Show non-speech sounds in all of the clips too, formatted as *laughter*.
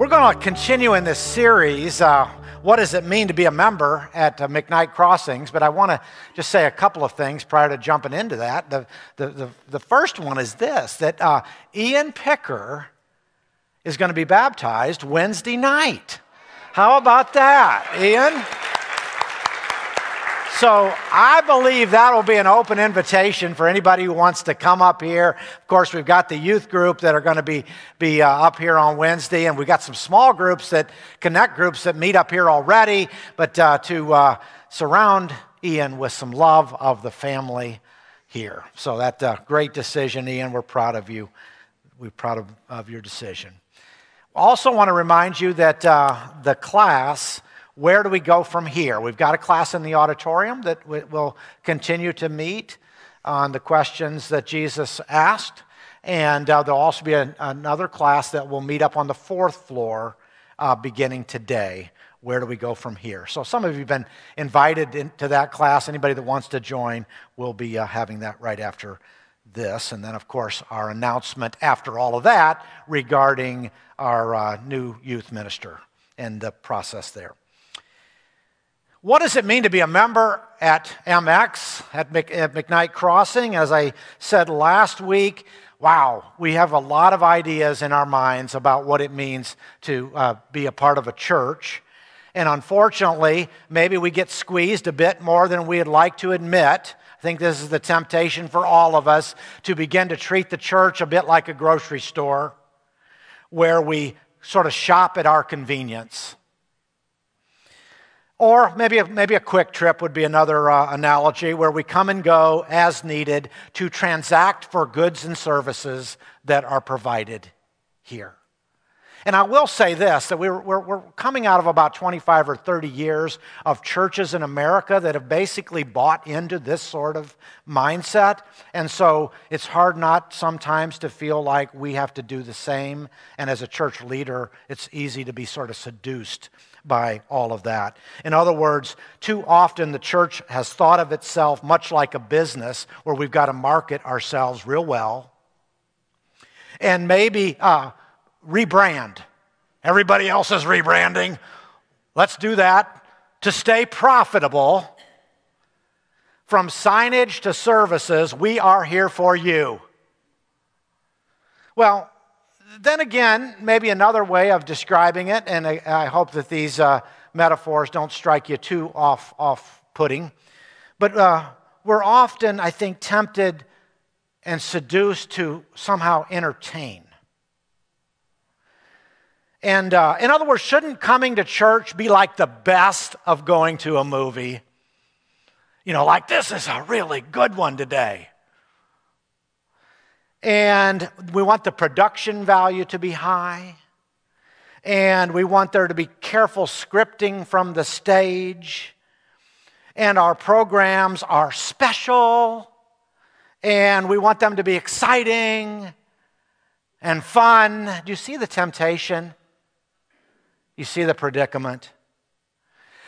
We're going to continue in this series. Uh, what does it mean to be a member at uh, McKnight Crossings? But I want to just say a couple of things prior to jumping into that. The, the, the, the first one is this that uh, Ian Picker is going to be baptized Wednesday night. How about that, Ian? So I believe that will be an open invitation for anybody who wants to come up here. Of course, we've got the youth group that are going to be, be uh, up here on Wednesday, and we've got some small groups that connect groups that meet up here already. But uh, to uh, surround Ian with some love of the family here. So that's a great decision, Ian. We're proud of you. We're proud of, of your decision. Also, want to remind you that uh, the class where do we go from here? We've got a class in the auditorium that will continue to meet on the questions that Jesus asked. And uh, there'll also be a, another class that will meet up on the fourth floor uh, beginning today. Where do we go from here? So, some of you have been invited into that class. Anybody that wants to join will be uh, having that right after this. And then, of course, our announcement after all of that regarding our uh, new youth minister and the process there. What does it mean to be a member at MX, at, McKnight Crossing? As I said last week, wow, we have a lot of ideas in our minds about what it means to uh, be a part of a church. And unfortunately, maybe we get squeezed a bit more than we'd like to admit. I think this is the temptation for all of us to begin to treat the church a bit like a grocery store where we sort of shop at our convenience. Or maybe a, maybe a QuikTrip would be another uh, analogy where we come and go as needed to transact for goods and services that are provided here. And I will say this that we're, we're, we're, coming out of about 25 or 30 years of churches in America that have basically bought into this sort of mindset. And so it's hard not sometimes to feel like we have to do the same. And as a church leader, it's easy to be sort of seduced by all of that. In other words, too often the church has thought of itself much like a business where we've got to market ourselves real well and maybe uh, rebrand. Everybody else is rebranding. Let's do that to stay profitable. From signage to services, we are here for you. Well, then again, maybe another way of describing it, and I, I hope that these uh, metaphors don't strike you too off, off putting, but uh, we're often, I think, tempted and seduced to somehow entertain. And uh, in other words, shouldn't coming to church be like the best of going to a movie? You know, like this is a really good one today. And we want the production value to be high. And we want there to be careful scripting from the stage. And our programs are special. And we want them to be exciting and fun. Do you see the temptation? You see the predicament?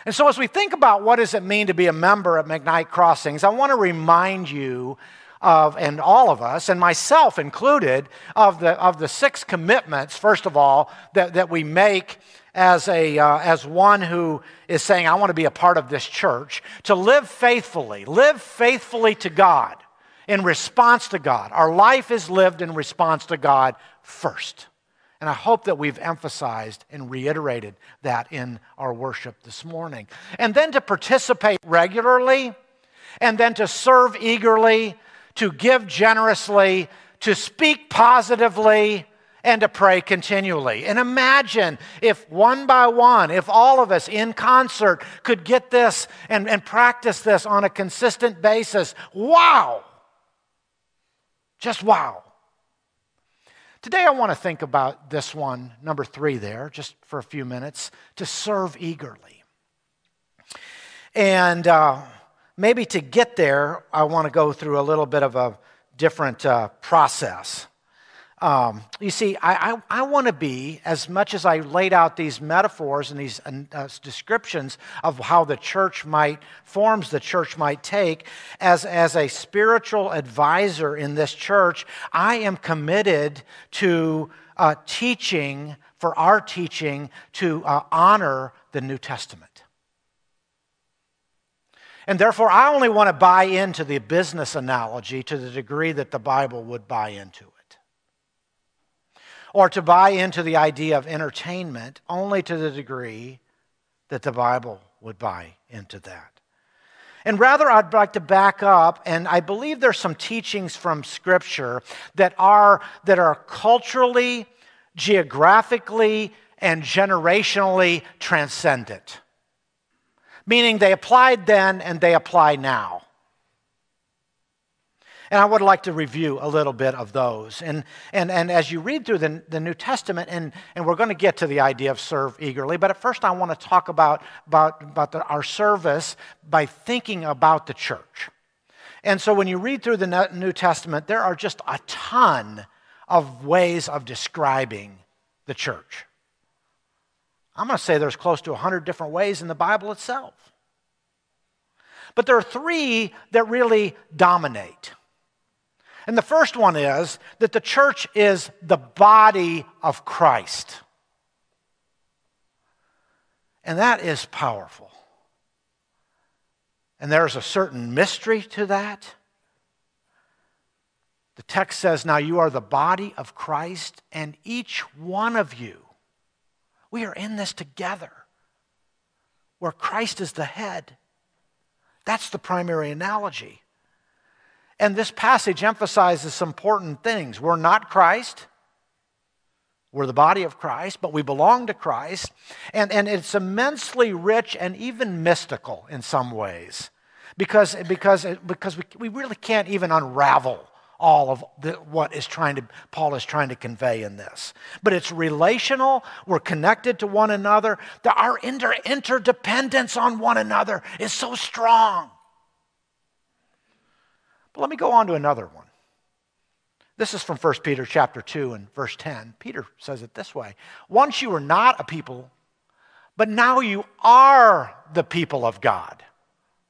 And so, as we think about what does it mean to be a member at McKnight Crossings, I want to remind you of, and all of us, and myself included, of the, of the six commitments, first of all, that, that we make as, a, uh, as one who is saying, I want to be a part of this church, to live faithfully, live faithfully to God in response to God. Our life is lived in response to God first. And I hope that we've emphasized and reiterated that in our worship this morning. And then to participate regularly, and then to serve eagerly, to give generously, to speak positively, and to pray continually. And imagine if one by one, if all of us in concert could get this and, and practice this on a consistent basis. Wow! Just wow. Today, I want to think about this one, number three, there, just for a few minutes, to serve eagerly. And uh, maybe to get there, I want to go through a little bit of a different uh, process. Um, you see, I, I, I want to be, as much as I laid out these metaphors and these uh, descriptions of how the church might, forms the church might take, as, as a spiritual advisor in this church, I am committed to uh, teaching for our teaching to uh, honor the New Testament. And therefore, I only want to buy into the business analogy to the degree that the Bible would buy into it. Or to buy into the idea of entertainment only to the degree that the Bible would buy into that. And rather, I'd like to back up, and I believe there's some teachings from Scripture that are, that are culturally, geographically, and generationally transcendent meaning they applied then and they apply now. And I would like to review a little bit of those. And, and, and as you read through the, the New Testament, and, and we're going to get to the idea of serve eagerly, but at first I want to talk about, about, about the, our service by thinking about the church. And so when you read through the New Testament, there are just a ton of ways of describing the church. I'm going to say there's close to 100 different ways in the Bible itself. But there are three that really dominate. And the first one is that the church is the body of Christ. And that is powerful. And there's a certain mystery to that. The text says, Now you are the body of Christ, and each one of you we are in this together where Christ is the head. That's the primary analogy. And this passage emphasizes some important things. We're not Christ. We're the body of Christ, but we belong to Christ. And, and it's immensely rich and even mystical in some ways because, because, because we, we really can't even unravel all of the, what is trying to, Paul is trying to convey in this. But it's relational. We're connected to one another. The, our inter, interdependence on one another is so strong. But let me go on to another one. This is from 1 Peter chapter 2 and verse 10. Peter says it this way Once you were not a people, but now you are the people of God.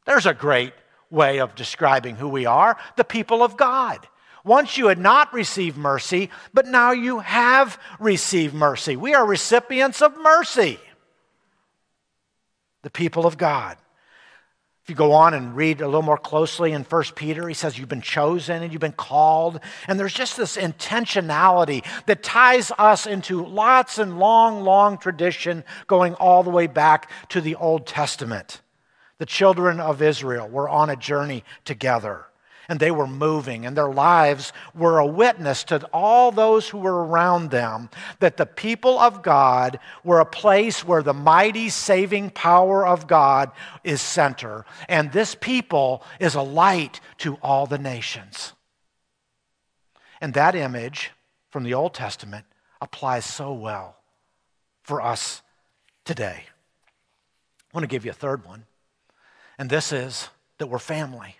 There's a great way of describing who we are the people of God. Once you had not received mercy, but now you have received mercy. We are recipients of mercy, the people of God. If you go on and read a little more closely in 1 Peter, he says you've been chosen and you've been called. And there's just this intentionality that ties us into lots and long, long tradition going all the way back to the Old Testament. The children of Israel were on a journey together and they were moving, and their lives were a witness to all those who were around them that the people of God were a place where the mighty saving power of God is center, and this people is a light to all the nations. And that image from the Old Testament applies so well for us today. I want to give you a third one, and this is that we're family.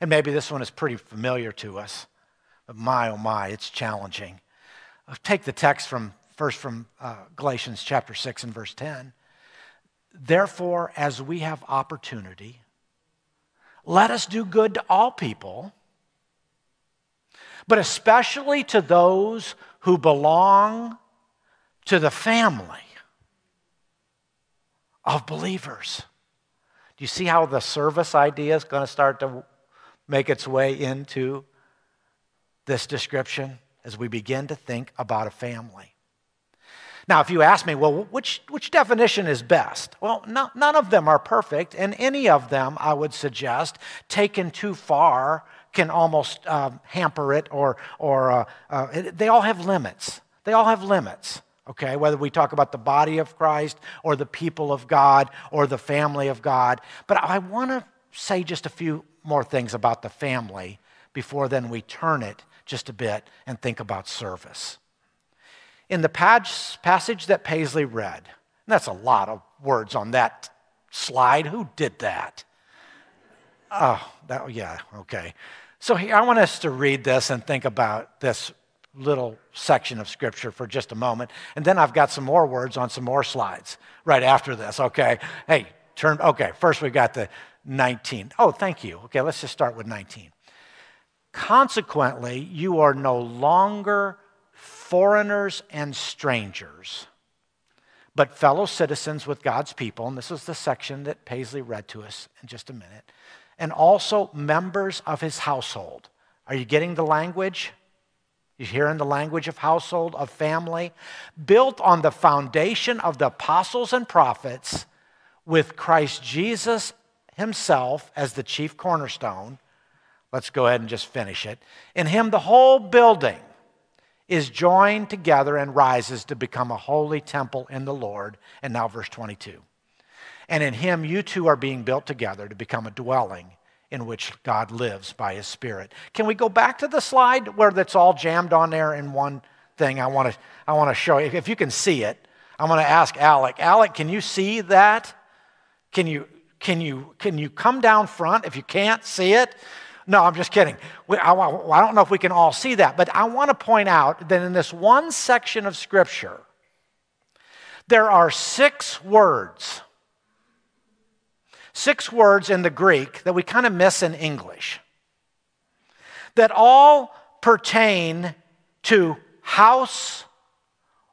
And maybe this one is pretty familiar to us. But my, oh my, it's challenging. I'll take the text from first from uh, Galatians chapter 6 and verse 10. Therefore, as we have opportunity, let us do good to all people, but especially to those who belong to the family of believers. Do you see how the service idea is going to start to make its way into this description as we begin to think about a family. Now, if you ask me, well, which, which definition is best? Well, no, none of them are perfect, and any of them, I would suggest, taken too far, can almost um, hamper it, or, or uh, uh, they all have limits. They all have limits, okay? Whether we talk about the body of Christ, or the people of God, or the family of God. But I want to say just a few more things about the family before then we turn it just a bit and think about service. In the passage that Paisley read, that's a lot of words on that slide. Who did that? Oh, that, yeah, okay. So here, I want us to read this and think about this little section of scripture for just a moment. And then I've got some more words on some more slides right after this, okay? Hey, turn, okay, first we've got the 19. Oh, thank you. Okay, let's just start with 19. Consequently, you are no longer foreigners and strangers. but fellow citizens with God's people. And this is the section that Paisley read to us in just a minute. And also members of his household. Are you getting the language? You hearing the language of household, of family? Built on the foundation of the apostles and prophets, with Christ Jesus himself as the chief cornerstone. Let's go ahead and just finish it. In him, the whole building is joined together and rises to become a holy temple in the Lord. And now, verse 22. And in him, you too are being built together to become a dwelling in which God lives by his Spirit. Can we go back to the slide where that's all jammed on there in one thing? I want to, I want to show you. If you can see it, I'm going to ask Alec. Alec, can you see that? Can you, can you, can you come down front if you can't see it? No, I'm just kidding. We, I, I don't know if we can all see that, but I want to point out that in this one section of Scripture, there are six words six words in the Greek that we kind of miss in English that all pertain to house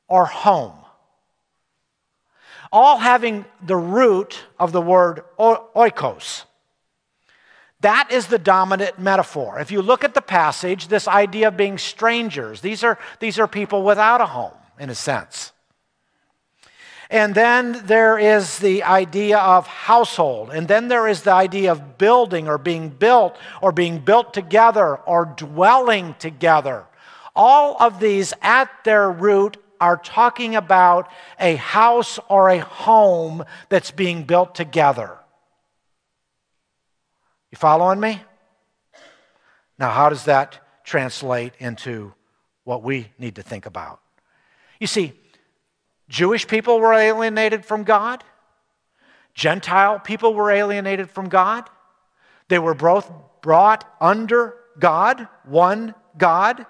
or home, all having the root of the word oikos. That is the dominant metaphor. If you look at the passage, this idea of being strangers, these are, these are people without a home, in a sense. And then there is the idea of household. And then there is the idea of building or being built or being built together or dwelling together. All of these at their root are talking about a house or a home that's being built together. You following me? Now, how does that translate into what we need to think about? You see, Jewish people were alienated from God. Gentile people were alienated from God. They were both brought under God, one God.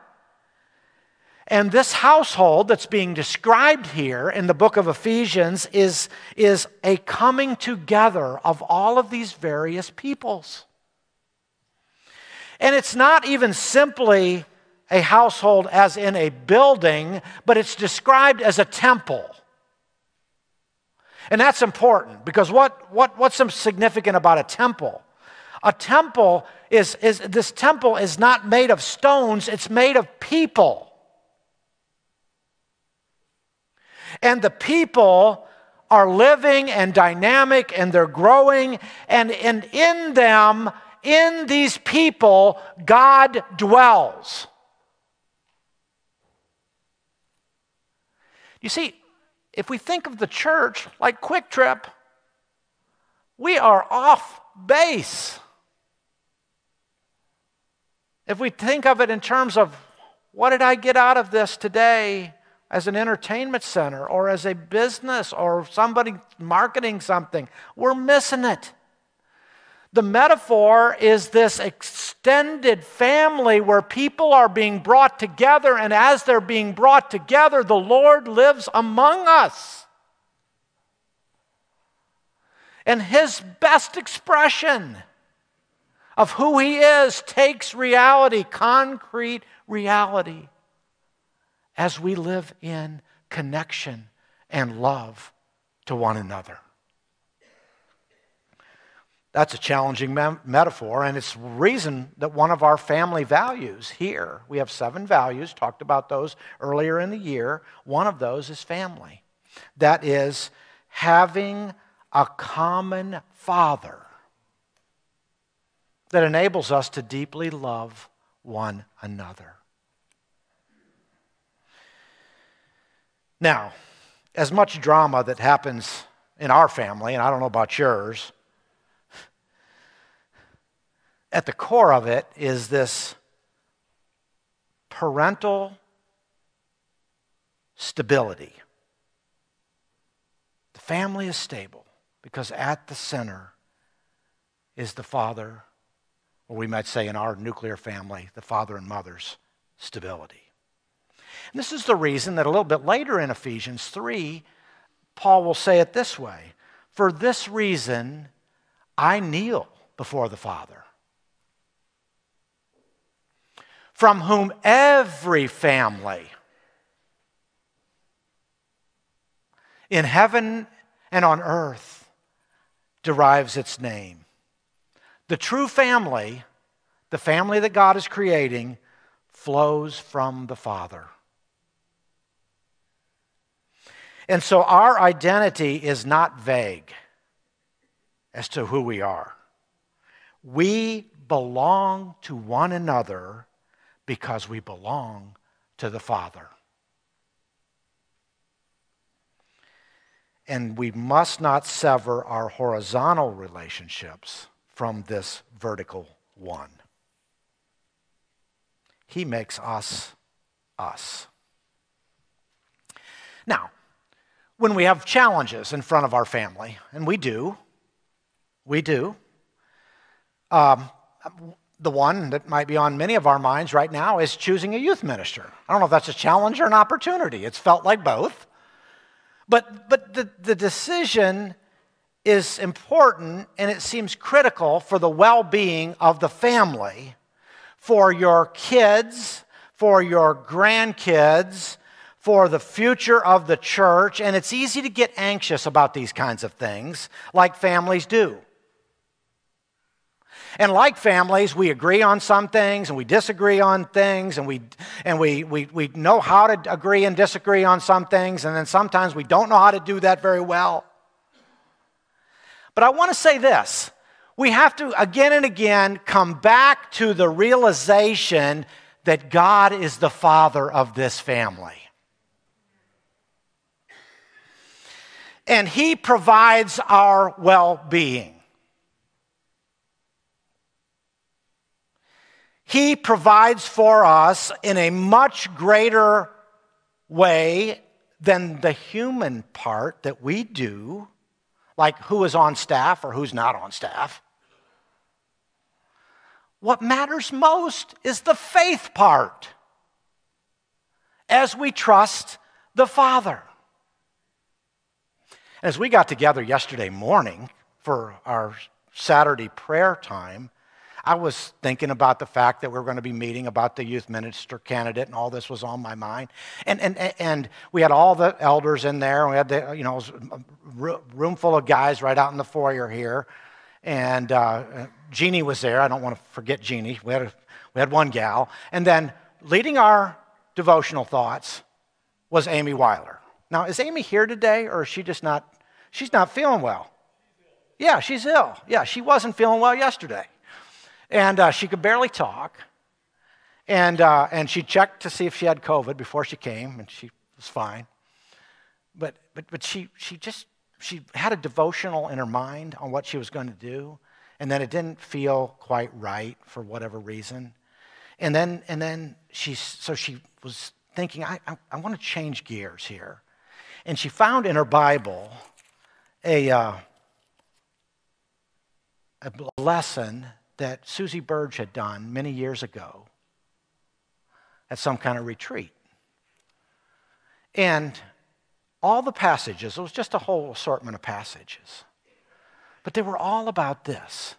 And this household that's being described here in the book of Ephesians is, is a coming together of all of these various peoples. And it's not even simply a household as in a building, but it's described as a temple. And that's important because what, what, what's significant about a temple? A temple is, is this temple is not made of stones, it's made of people. And the people are living and dynamic and they're growing, and, and in them, in these people, God dwells. You see, if we think of the church like QuikTrip, we are off base. If we think of it in terms of what did I get out of this today as an entertainment center or as a business or somebody marketing something, we're missing it. The metaphor is this extended family where people are being brought together, and as they're being brought together, the Lord lives among us. And his best expression of who he is takes reality, concrete reality, as we live in connection and love to one another. That's a challenging me- metaphor, and it's reason that one of our family values here, we have seven values, talked about those earlier in the year. One of those is family. That is having a common father that enables us to deeply love one another. Now, as much drama that happens in our family, and I don't know about yours, at the core of it is this parental stability. The family is stable because at the center is the father, or we might say in our nuclear family, the father and mother's stability. And this is the reason that a little bit later in Ephesians 3, Paul will say it this way For this reason, I kneel before the Father from whom every family in heaven and on earth derives its name. The true family, the family that God is creating, flows from the Father. And so our identity is not vague as to who we are. We belong to one another because we belong to the Father. And we must not sever our horizontal relationships from this vertical one. He makes us us. Now, when we have challenges in front of our family, and we do, we do, um, the one that might be on many of our minds right now is choosing a youth minister. I don't know if that's a challenge or an opportunity. It's felt like both. But, but the, the decision is important and it seems critical for the well being of the family, for your kids, for your grandkids, for the future of the church. And it's easy to get anxious about these kinds of things, like families do. And like families, we agree on some things and we disagree on things, and we, and we, we, we know how to agree and disagree on some things, and then sometimes we don't know how to do that very well. But I want to say this we have to again and again come back to the realization that God is the father of this family. And He provides our well being. He provides for us in a much greater way than the human part that we do, like who is on staff or who's not on staff. What matters most is the faith part as we trust the Father. As we got together yesterday morning for our Saturday prayer time, I was thinking about the fact that we are going to be meeting about the youth minister candidate, and all this was on my mind. And, and, and we had all the elders in there. We had the, you know, a room full of guys right out in the foyer here. And uh, Jeannie was there. I don't want to forget Jeannie. We had, a, we had one gal. And then leading our devotional thoughts was Amy Weiler. Now, is Amy here today, or is she just not? She's not feeling well. Yeah, she's ill. Yeah, she wasn't feeling well yesterday. And uh, she could barely talk. And, uh, and she checked to see if she had COVID before she came, and she was fine. But, but, but she, she just she had a devotional in her mind on what she was going to do, and then it didn't feel quite right for whatever reason. And then, and then she, so she was thinking, I, I, I want to change gears here. And she found in her Bible a, uh, a lesson that Susie Burge had done many years ago at some kind of retreat. And all the passages, it was just a whole assortment of passages, but they were all about this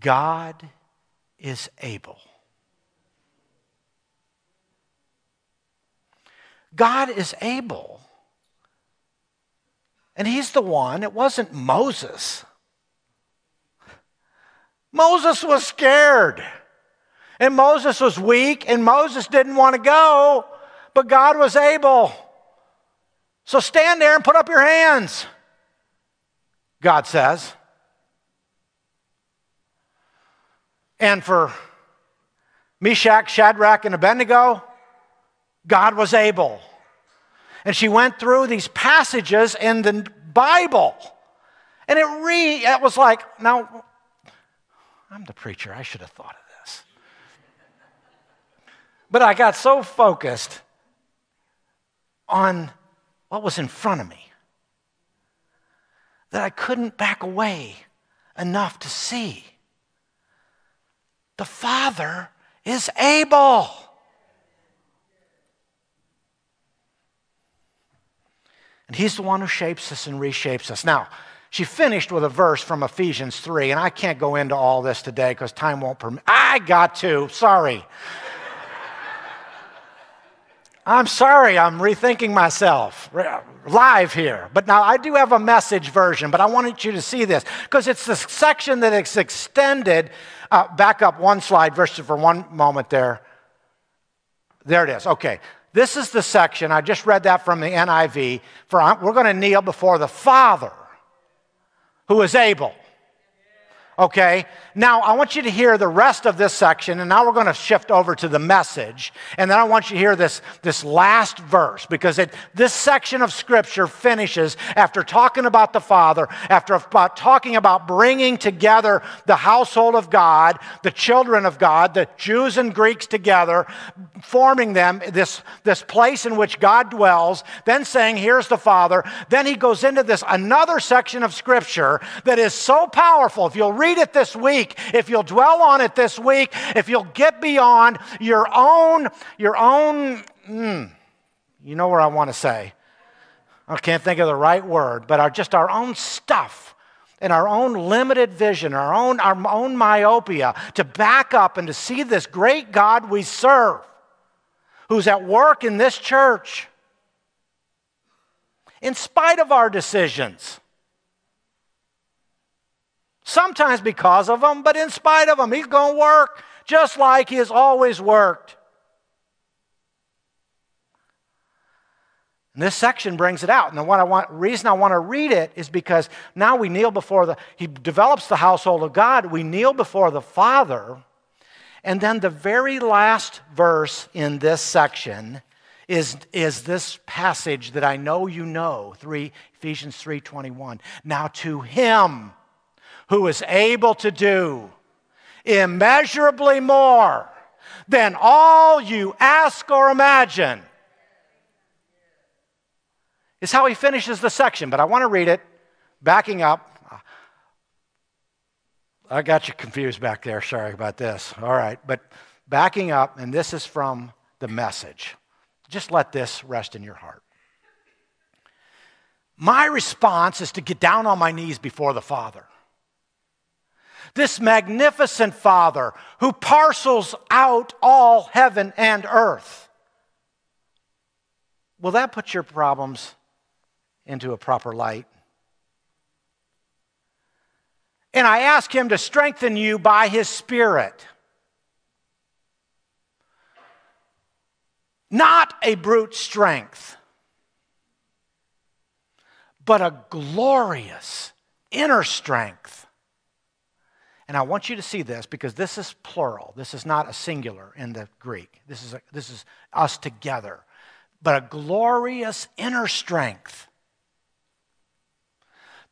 God is able. God is able. And he's the one, it wasn't Moses Moses was scared. And Moses was weak, and Moses didn't want to go, but God was able. So stand there and put up your hands, God says. And for Meshach, Shadrach, and Abednego, God was able. And she went through these passages in the Bible. And it re it was like, now I'm the preacher. I should have thought of this. But I got so focused on what was in front of me that I couldn't back away enough to see the Father is able. And He's the one who shapes us and reshapes us. Now, she finished with a verse from Ephesians 3, and I can't go into all this today because time won't permit. I got to, sorry. *laughs* I'm sorry, I'm rethinking myself live here. But now I do have a message version, but I wanted you to see this because it's the section that is extended. Uh, back up one slide, verse for one moment there. There it is. Okay. This is the section, I just read that from the NIV. For uh, we're going to kneel before the Father who is able Okay? Now, I want you to hear the rest of this section, and now we're going to shift over to the message. And then I want you to hear this, this last verse, because it, this section of Scripture finishes after talking about the Father, after about talking about bringing together the household of God, the children of God, the Jews and Greeks together, forming them, this, this place in which God dwells, then saying, Here's the Father. Then he goes into this another section of Scripture that is so powerful. If you'll read it this week, if you'll dwell on it this week, if you'll get beyond your own, your own, mm, you know where I want to say. I can't think of the right word, but our, just our own stuff and our own limited vision, our own, our own myopia, to back up and to see this great God we serve who's at work in this church in spite of our decisions. Sometimes because of them, but in spite of them, he's going to work just like he has always worked. And this section brings it out. And the one I want, reason I want to read it is because now we kneel before the, he develops the household of God. We kneel before the Father. And then the very last verse in this section is, is this passage that I know you know, 3, Ephesians 3.21. Now to him who is able to do immeasurably more than all you ask or imagine. Is how he finishes the section, but I want to read it backing up. I got you confused back there. Sorry about this. All right, but backing up, and this is from the message. Just let this rest in your heart. My response is to get down on my knees before the Father this magnificent Father who parcels out all heaven and earth. Will that put your problems into a proper light? And I ask Him to strengthen you by His Spirit. Not a brute strength, but a glorious inner strength and I want you to see this because this is plural. This is not a singular in the Greek. This is, a, this is us together. But a glorious inner strength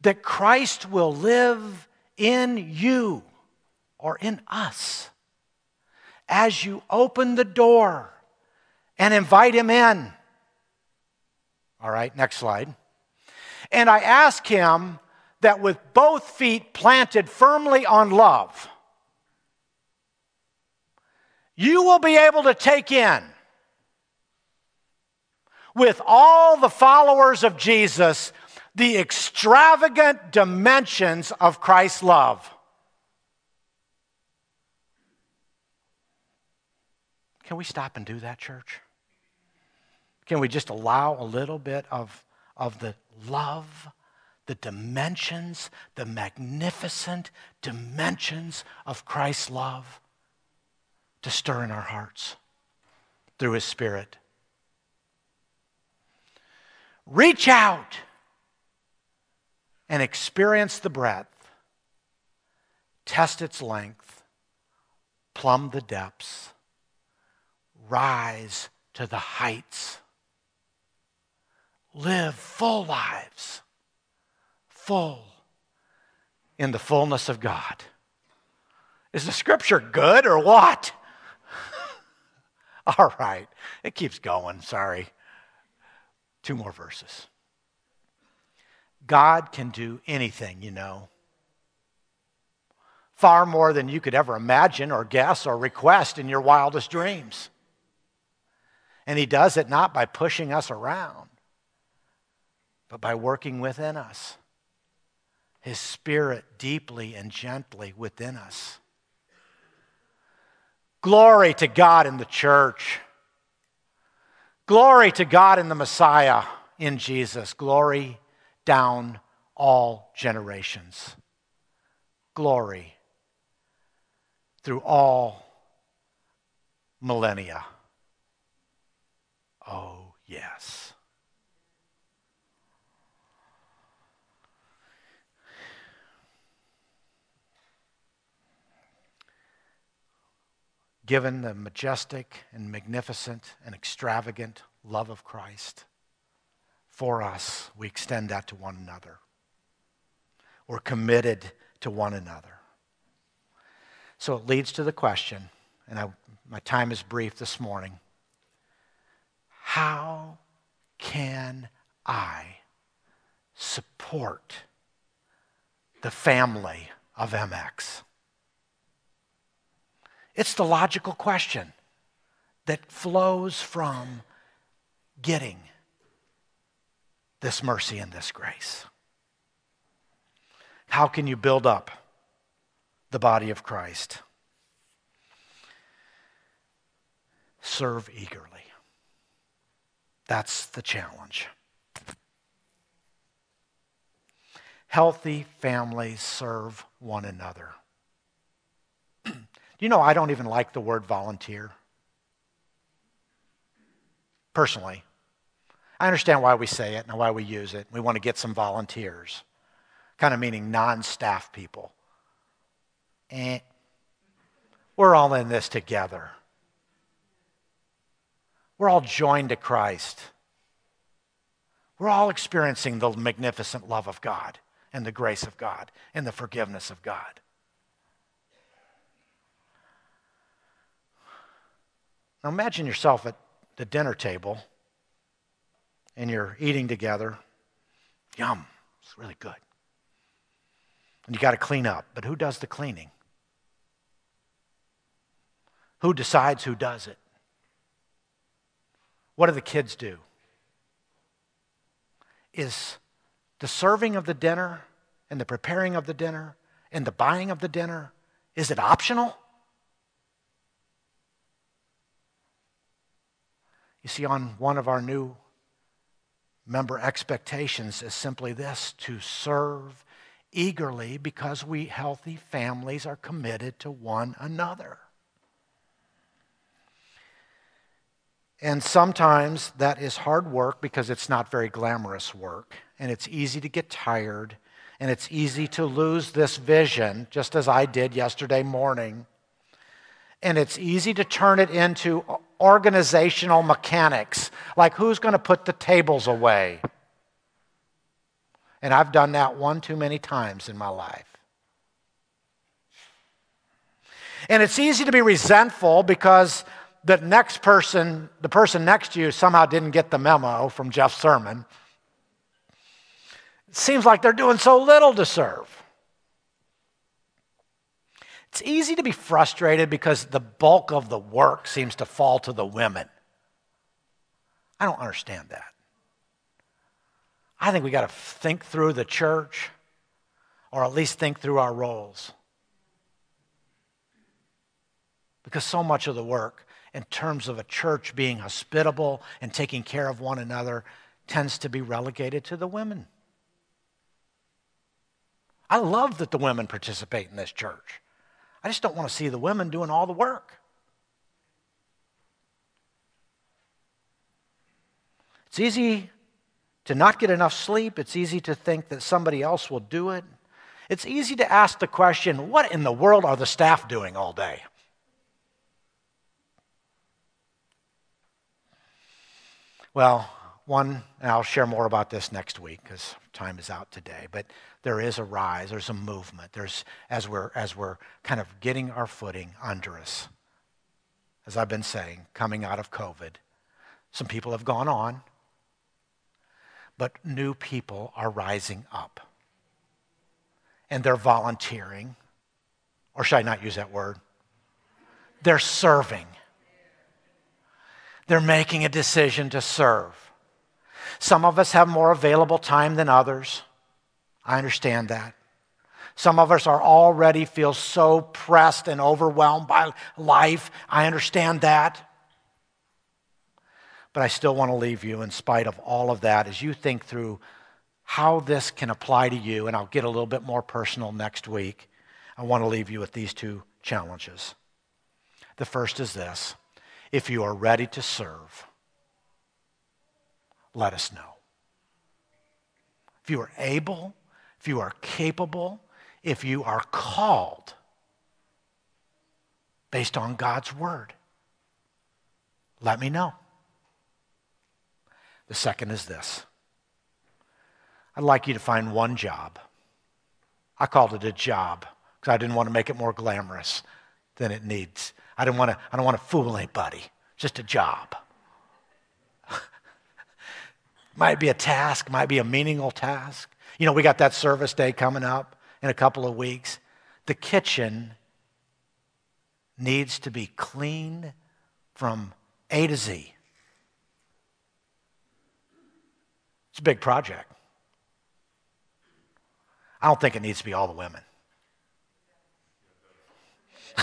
that Christ will live in you or in us as you open the door and invite him in. All right, next slide. And I ask him that with both feet planted firmly on love, you will be able to take in with all the followers of Jesus the extravagant dimensions of Christ's love. Can we stop and do that, church? Can we just allow a little bit of, of the love the dimensions, the magnificent dimensions of Christ's love to stir in our hearts through His Spirit. Reach out and experience the breadth, test its length, plumb the depths, rise to the heights, live full lives full in the fullness of God. Is the scripture good or what? *laughs* All right, it keeps going. Sorry. Two more verses. God can do anything, you know. Far more than you could ever imagine or guess or request in your wildest dreams. And He does it not by pushing us around, but by working within us his spirit deeply and gently within us. Glory to God in the church. Glory to God in the Messiah, in Jesus. Glory down all generations. Glory through all millennia. Oh, yes. Given the majestic and magnificent and extravagant love of Christ for us, we extend that to one another. We're committed to one another. So it leads to the question, and I, my time is brief this morning how can I support the family of MX? It's the logical question that flows from getting this mercy and this grace. How can you build up the body of Christ? Serve eagerly. That's the challenge. Healthy families serve one another. You know, I don't even like the word volunteer. Personally, I understand why we say it and why we use it. We want to get some volunteers, kind of meaning non staff people. Eh. We're all in this together. We're all joined to Christ. We're all experiencing the magnificent love of God and the grace of God and the forgiveness of God. Now imagine yourself at the dinner table and you're eating together. Yum, it's really good. And you got to clean up, but who does the cleaning? Who decides who does it? What do the kids do? Is the serving of the dinner and the preparing of the dinner and the buying of the dinner, is it optional? You see, on one of our new member expectations is simply this to serve eagerly because we healthy families are committed to one another. And sometimes that is hard work because it's not very glamorous work. And it's easy to get tired. And it's easy to lose this vision, just as I did yesterday morning. And it's easy to turn it into organizational mechanics, like who's going to put the tables away. And I've done that one too many times in my life. And it's easy to be resentful because the next person, the person next to you, somehow didn't get the memo from Jeff's sermon. It seems like they're doing so little to serve. It's easy to be frustrated because the bulk of the work seems to fall to the women. I don't understand that. I think we got to think through the church, or at least think through our roles. Because so much of the work in terms of a church being hospitable and taking care of one another tends to be relegated to the women. I love that the women participate in this church. I just don't want to see the women doing all the work. It's easy to not get enough sleep. It's easy to think that somebody else will do it. It's easy to ask the question what in the world are the staff doing all day? Well, one, and I'll share more about this next week because time is out today, but there is a rise, there's a movement. There's, as we're, as we're kind of getting our footing under us, as I've been saying, coming out of COVID, some people have gone on, but new people are rising up. And they're volunteering, or should I not use that word? They're serving they're making a decision to serve. Some of us have more available time than others. I understand that. Some of us are already feel so pressed and overwhelmed by life. I understand that. But I still want to leave you, in spite of all of that, as you think through how this can apply to you, and I'll get a little bit more personal next week. I want to leave you with these two challenges. The first is this if you are ready to serve, let us know. If you are able, if you are capable, if you are called based on God's word, let me know. The second is this I'd like you to find one job. I called it a job because I didn't want to make it more glamorous than it needs. I didn't want to, I don't want to fool anybody. Just a job. *laughs* might be a task, might be a meaningful task. You know, we got that service day coming up in a couple of weeks. The kitchen needs to be cleaned from A to Z. It's a big project. I don't think it needs to be all the women. *laughs*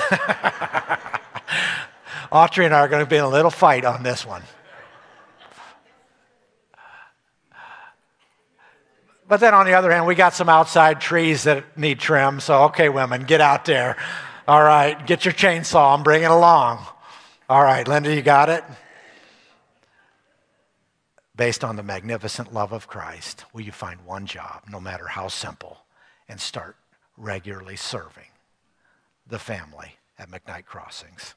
Autrey and I are going to be in a little fight on this one. But then on the other hand, we got some outside trees that need trim. So, okay, women, get out there. All right, get your chainsaw and bring it along. All right, Linda, you got it? Based on the magnificent love of Christ, will you find one job, no matter how simple, and start regularly serving the family at McKnight Crossings?